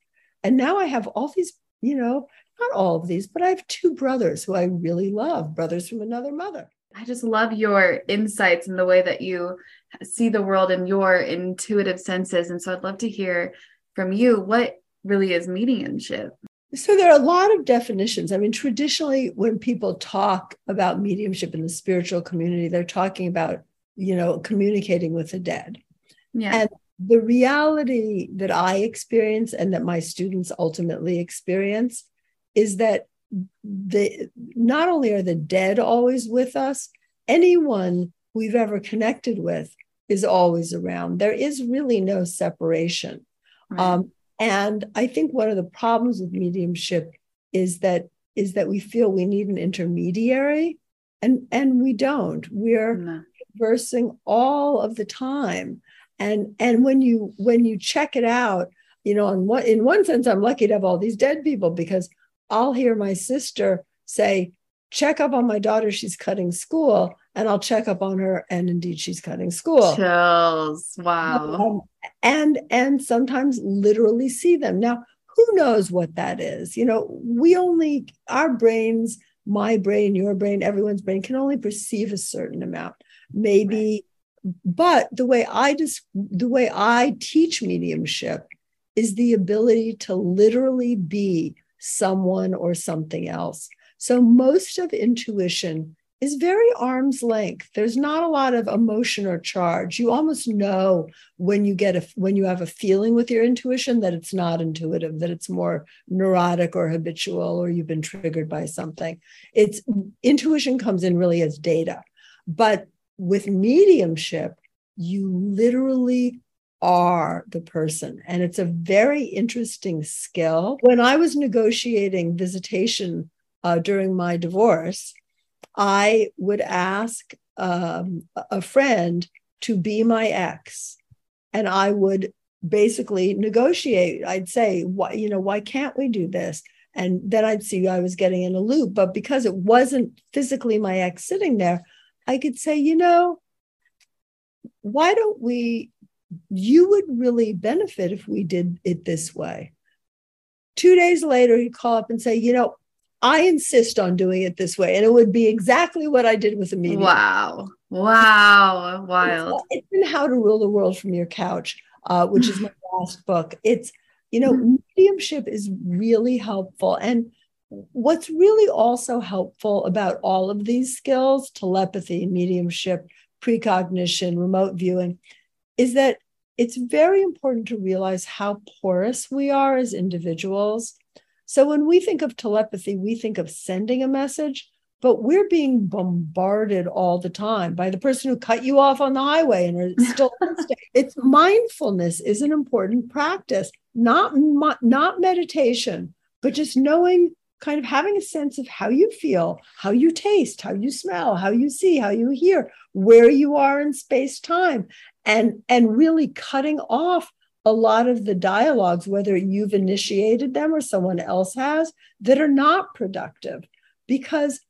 And now I have all these, you know, not all of these, but I have two brothers who I really love, brothers from another mother. I just love your insights and the way that you see the world in your intuitive senses. And so I'd love to hear from you what really is mediumship. So there are a lot of definitions. I mean, traditionally, when people talk about mediumship in the spiritual community, they're talking about, you know, communicating with the dead. Yeah. And the reality that I experience and that my students ultimately experience is that the not only are the dead always with us, anyone we've ever connected with is always around. There is really no separation. Right. Um, and I think one of the problems with mediumship is that is that we feel we need an intermediary, and and we don't. We're no. conversing all of the time, and and when you when you check it out, you know, in one in one sense, I'm lucky to have all these dead people because I'll hear my sister say, check up on my daughter, she's cutting school. And I'll check up on her, and indeed she's cutting school. Chills. Wow. Um, and and sometimes literally see them. Now, who knows what that is? You know, we only our brains, my brain, your brain, everyone's brain can only perceive a certain amount. Maybe, right. but the way I just the way I teach mediumship is the ability to literally be someone or something else. So most of intuition is very arm's length. There's not a lot of emotion or charge. You almost know when you get a when you have a feeling with your intuition that it's not intuitive, that it's more neurotic or habitual, or you've been triggered by something. It's intuition comes in really as data. But with mediumship, you literally are the person. And it's a very interesting skill. When I was negotiating visitation uh, during my divorce, I would ask um, a friend to be my ex, and I would basically negotiate. I'd say, why, you know, why can't we do this? And then I'd see I was getting in a loop. But because it wasn't physically my ex sitting there, I could say, you know, why don't we you would really benefit if we did it this way. Two days later, he'd call up and say, you know, I insist on doing it this way. And it would be exactly what I did with the medium. Wow. Wow. Wild. It's, it's in How to Rule the World from Your Couch, uh, which is my last book. It's, you know, mediumship is really helpful. And what's really also helpful about all of these skills telepathy, mediumship, precognition, remote viewing is that it's very important to realize how porous we are as individuals. So when we think of telepathy, we think of sending a message, but we're being bombarded all the time by the person who cut you off on the highway and are still it's mindfulness is an important practice not not meditation but just knowing kind of having a sense of how you feel how you taste how you smell how you see how you hear where you are in space time and and really cutting off a lot of the dialogues whether you've initiated them or someone else has that are not productive. Because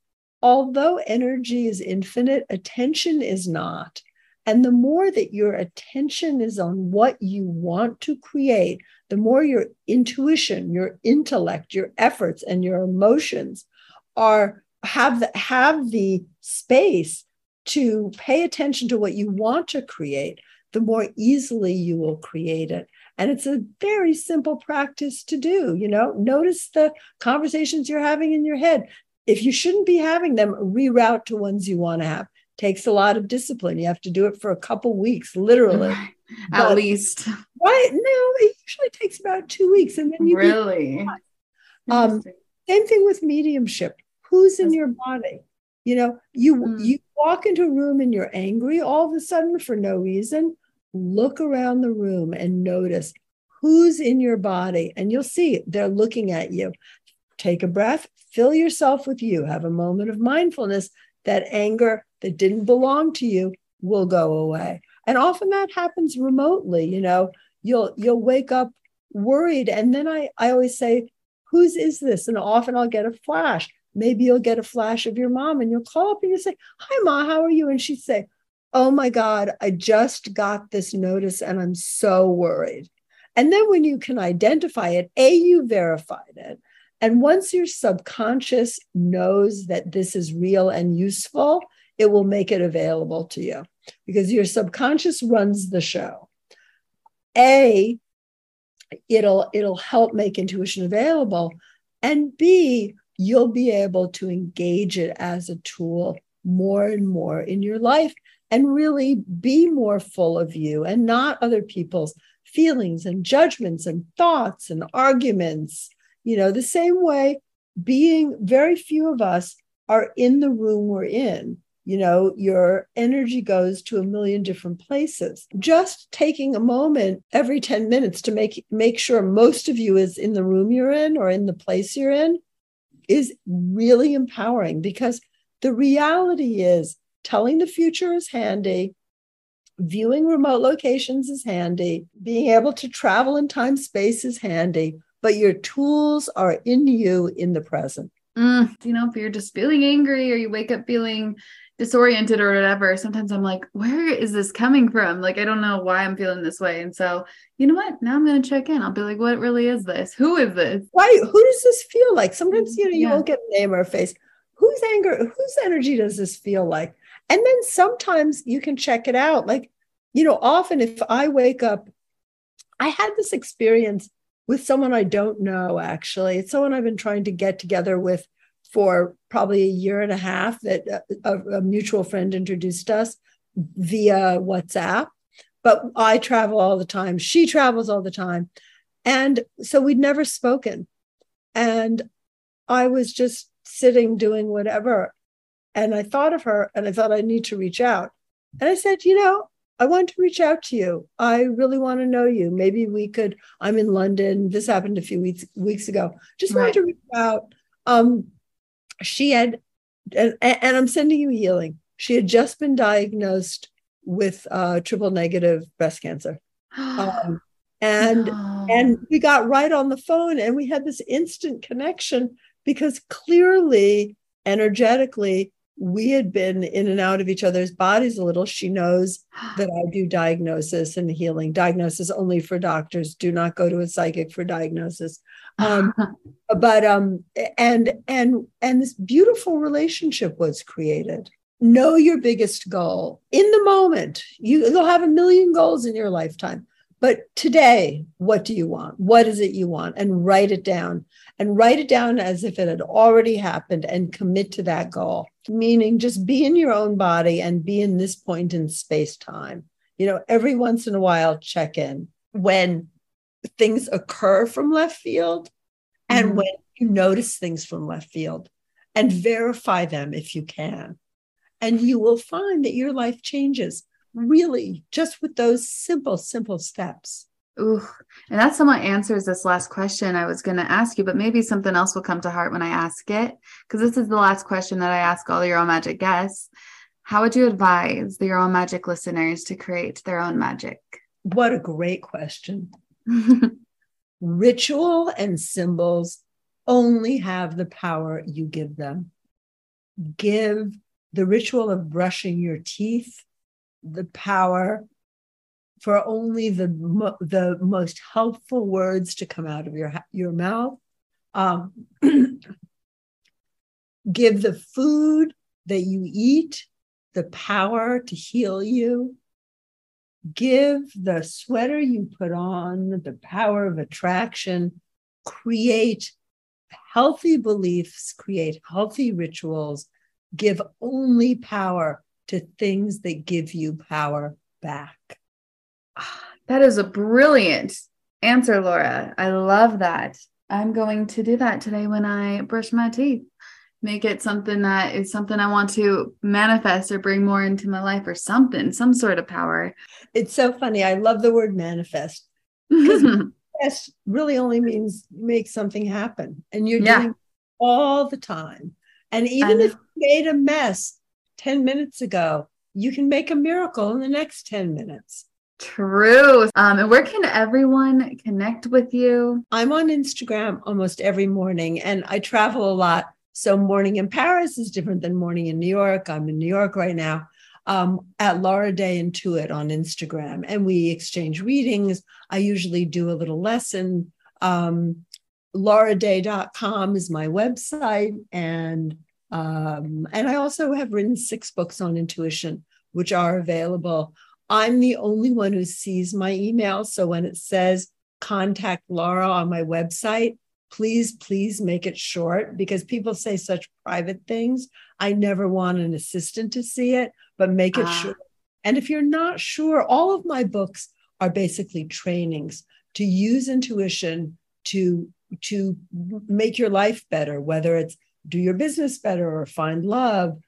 although energy is infinite attention is not. And the more that your attention is on what you want to create the more your intuition your intellect your efforts and your emotions are have the, have the space to pay attention to what you want to create, the more easily you will create it. And it's a very simple practice to do. You know, notice the conversations you're having in your head. If you shouldn't be having them, reroute to ones you want to have. Takes a lot of discipline. You have to do it for a couple weeks, literally. At but, least. Right. No, it usually takes about two weeks. And then you really. Um, same thing with mediumship. Who's in your body? You know, you mm. you walk into a room and you're angry all of a sudden for no reason. look around the room and notice who's in your body, and you'll see they're looking at you. Take a breath, fill yourself with you, have a moment of mindfulness. That anger that didn't belong to you will go away. And often that happens remotely, you know, you'll you'll wake up worried and then I I always say, whose is this? And often I'll get a flash. Maybe you'll get a flash of your mom and you'll call up and you say, "Hi ma, how are you?" and she'd say, "Oh my god, I just got this notice and I'm so worried." And then when you can identify it, A, you verified it. And once your subconscious knows that this is real and useful, it will make it available to you because your subconscious runs the show. A, it'll it'll help make intuition available and B, you'll be able to engage it as a tool more and more in your life and really be more full of you and not other people's feelings and judgments and thoughts and arguments. You know, the same way being very few of us are in the room we're in. You know, your energy goes to a million different places. Just taking a moment every 10 minutes to make make sure most of you is in the room you're in or in the place you're in is really empowering because the reality is telling the future is handy viewing remote locations is handy, being able to travel in time space is handy, but your tools are in you in the present. Mm, you know, if you're just feeling angry or you wake up feeling disoriented or whatever, sometimes I'm like, where is this coming from? Like, I don't know why I'm feeling this way. And so, you know what? Now I'm going to check in. I'll be like, what really is this? Who is this? Why? Who does this feel like? Sometimes, you know, you yeah. won't get a name or a face. Whose anger, whose energy does this feel like? And then sometimes you can check it out. Like, you know, often if I wake up, I had this experience with someone I don't know, actually. It's someone I've been trying to get together with for probably a year and a half that a, a mutual friend introduced us via WhatsApp. But I travel all the time. She travels all the time. And so we'd never spoken. And I was just sitting doing whatever. And I thought of her and I thought I need to reach out. And I said, you know, I want to reach out to you. I really want to know you. Maybe we could. I'm in London. This happened a few weeks weeks ago. Just right. wanted to reach out. Um, she had, and, and, I'm sending you healing. She had just been diagnosed with uh, triple negative breast cancer, um, and no. and we got right on the phone, and we had this instant connection because clearly, energetically, we had been in and out of each other's bodies a little. She knows that I do diagnosis and healing. Diagnosis only for doctors. Do not go to a psychic for diagnosis. Um, but um, and and and this beautiful relationship was created. Know your biggest goal in the moment. You, you'll have a million goals in your lifetime. But today, what do you want? What is it you want? And write it down and write it down as if it had already happened and commit to that goal. Meaning, just be in your own body and be in this point in space time. You know, every once in a while, check in when things occur from left field and mm-hmm. when you notice things from left field and verify them if you can. And you will find that your life changes really just with those simple, simple steps. Ooh, and that somewhat answers this last question I was going to ask you, but maybe something else will come to heart when I ask it. Because this is the last question that I ask all your own magic guests. How would you advise the Your Own Magic listeners to create their own magic? What a great question. Ritual and symbols only have the power you give them. Give the ritual of brushing your teeth the power for only the the most helpful words to come out of your your mouth. Um, give the food that you eat the power to heal you. Give the sweater you put on the power of attraction. Create healthy beliefs, create healthy rituals. Give only power to things that give you power back. Ah, that is a brilliant answer, Laura. I love that. I'm going to do that today when I brush my teeth. Make it something that is something I want to manifest or bring more into my life or something, some sort of power. It's so funny. I love the word manifest because manifest really only means make something happen and you're yeah. doing all the time. And even if you made a mess 10 minutes ago, you can make a miracle in the next 10 minutes. True. Um, and where can everyone connect with you? I'm on Instagram almost every morning and I travel a lot. So, morning in Paris is different than morning in New York. I'm in New York right now um, at Laura Day Intuit on Instagram, and we exchange readings. I usually do a little lesson. Um, lauraday.com is my website, and um, and I also have written six books on intuition, which are available. I'm the only one who sees my email. So when it says contact Laura on my website, please, please make it short because people say such private things. I never want an assistant to see it, but make it ah. short. And if you're not sure, all of my books are basically trainings to use intuition to to make your life better, whether it's do your business better or find love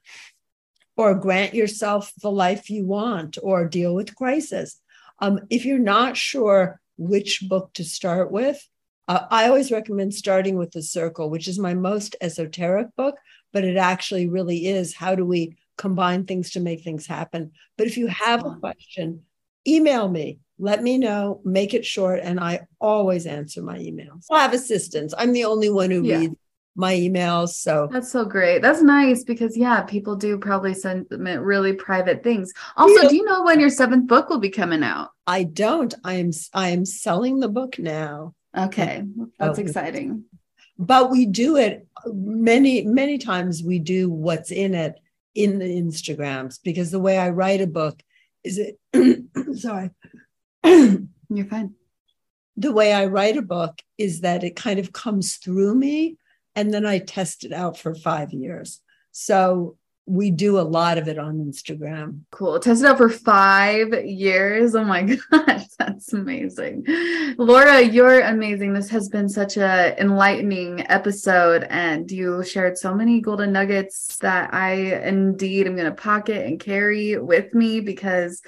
or grant yourself the life you want or deal with crisis. Um, if you're not sure which book to start with, uh, I always recommend starting with The Circle, which is my most esoteric book, but it actually really is how do we combine things to make things happen. But if you have a question, email me. Let me know, make it short, and I always answer my emails. I have assistants. I'm the only one who yeah. reads my emails. So that's so great. That's nice because yeah, people do probably send me really private things. Also, yeah. do you know when your seventh book will be coming out? I don't. I am I am selling the book now. Okay, that's oh, exciting. But we do it many many times. We do what's in it in the Instagrams because the way I write a book is it. sorry, you're fine. The way I write a book is that it kind of comes through me and then I test it out for five years. So we do a lot of it on Instagram. Cool. Tested out for five years. Oh my gosh, that's amazing. Laura, you're amazing. This has been such a enlightening episode, and you shared so many golden nuggets that I indeed am going to pocket and carry with me because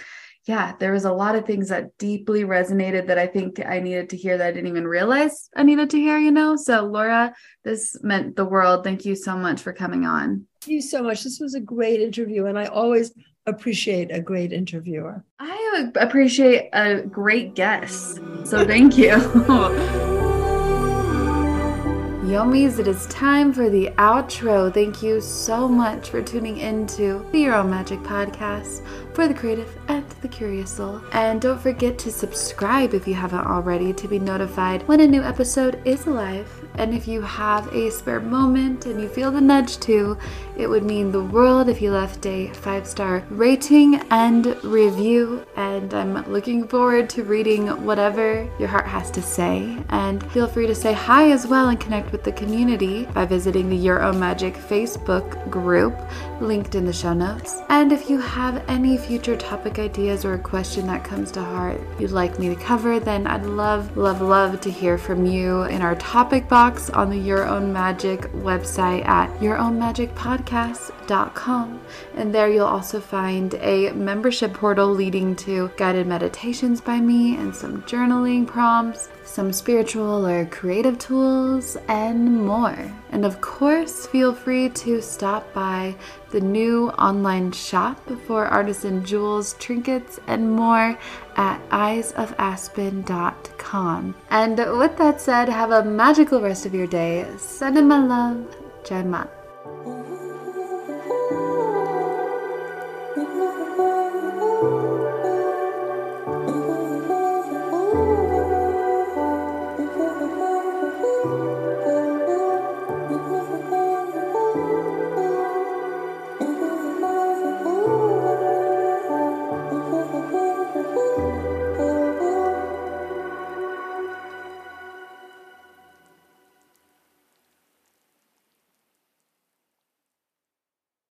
yeah, there was a lot of things that deeply resonated that I think I needed to hear that I didn't even realize I needed to hear, you know? So, Laura, this meant the world. Thank you so much for coming on. Thank you so much. This was a great interview, and I always appreciate a great interviewer. I appreciate a great guest. So, thank you. Yomis, it is time for the outro. Thank you so much for tuning into the Your Own Magic podcast for the creative and the curious soul. And don't forget to subscribe if you haven't already to be notified when a new episode is live. And if you have a spare moment and you feel the nudge to, it would mean the world if you left a five star rating and review. And I'm looking forward to reading whatever your heart has to say. And feel free to say hi as well and connect with the community by visiting the Your Own Magic Facebook group linked in the show notes. And if you have any future topic ideas or a question that comes to heart you'd like me to cover, then I'd love, love, love to hear from you in our topic box on the Your Own Magic website at yourownmagicpodcast.com. And there you'll also find a membership portal leading to guided meditations by me and some journaling prompts some spiritual or creative tools, and more. And of course, feel free to stop by the new online shop for artisan jewels, trinkets, and more at eyesofaspen.com. And with that said, have a magical rest of your day. Sending my love, Jai Ma.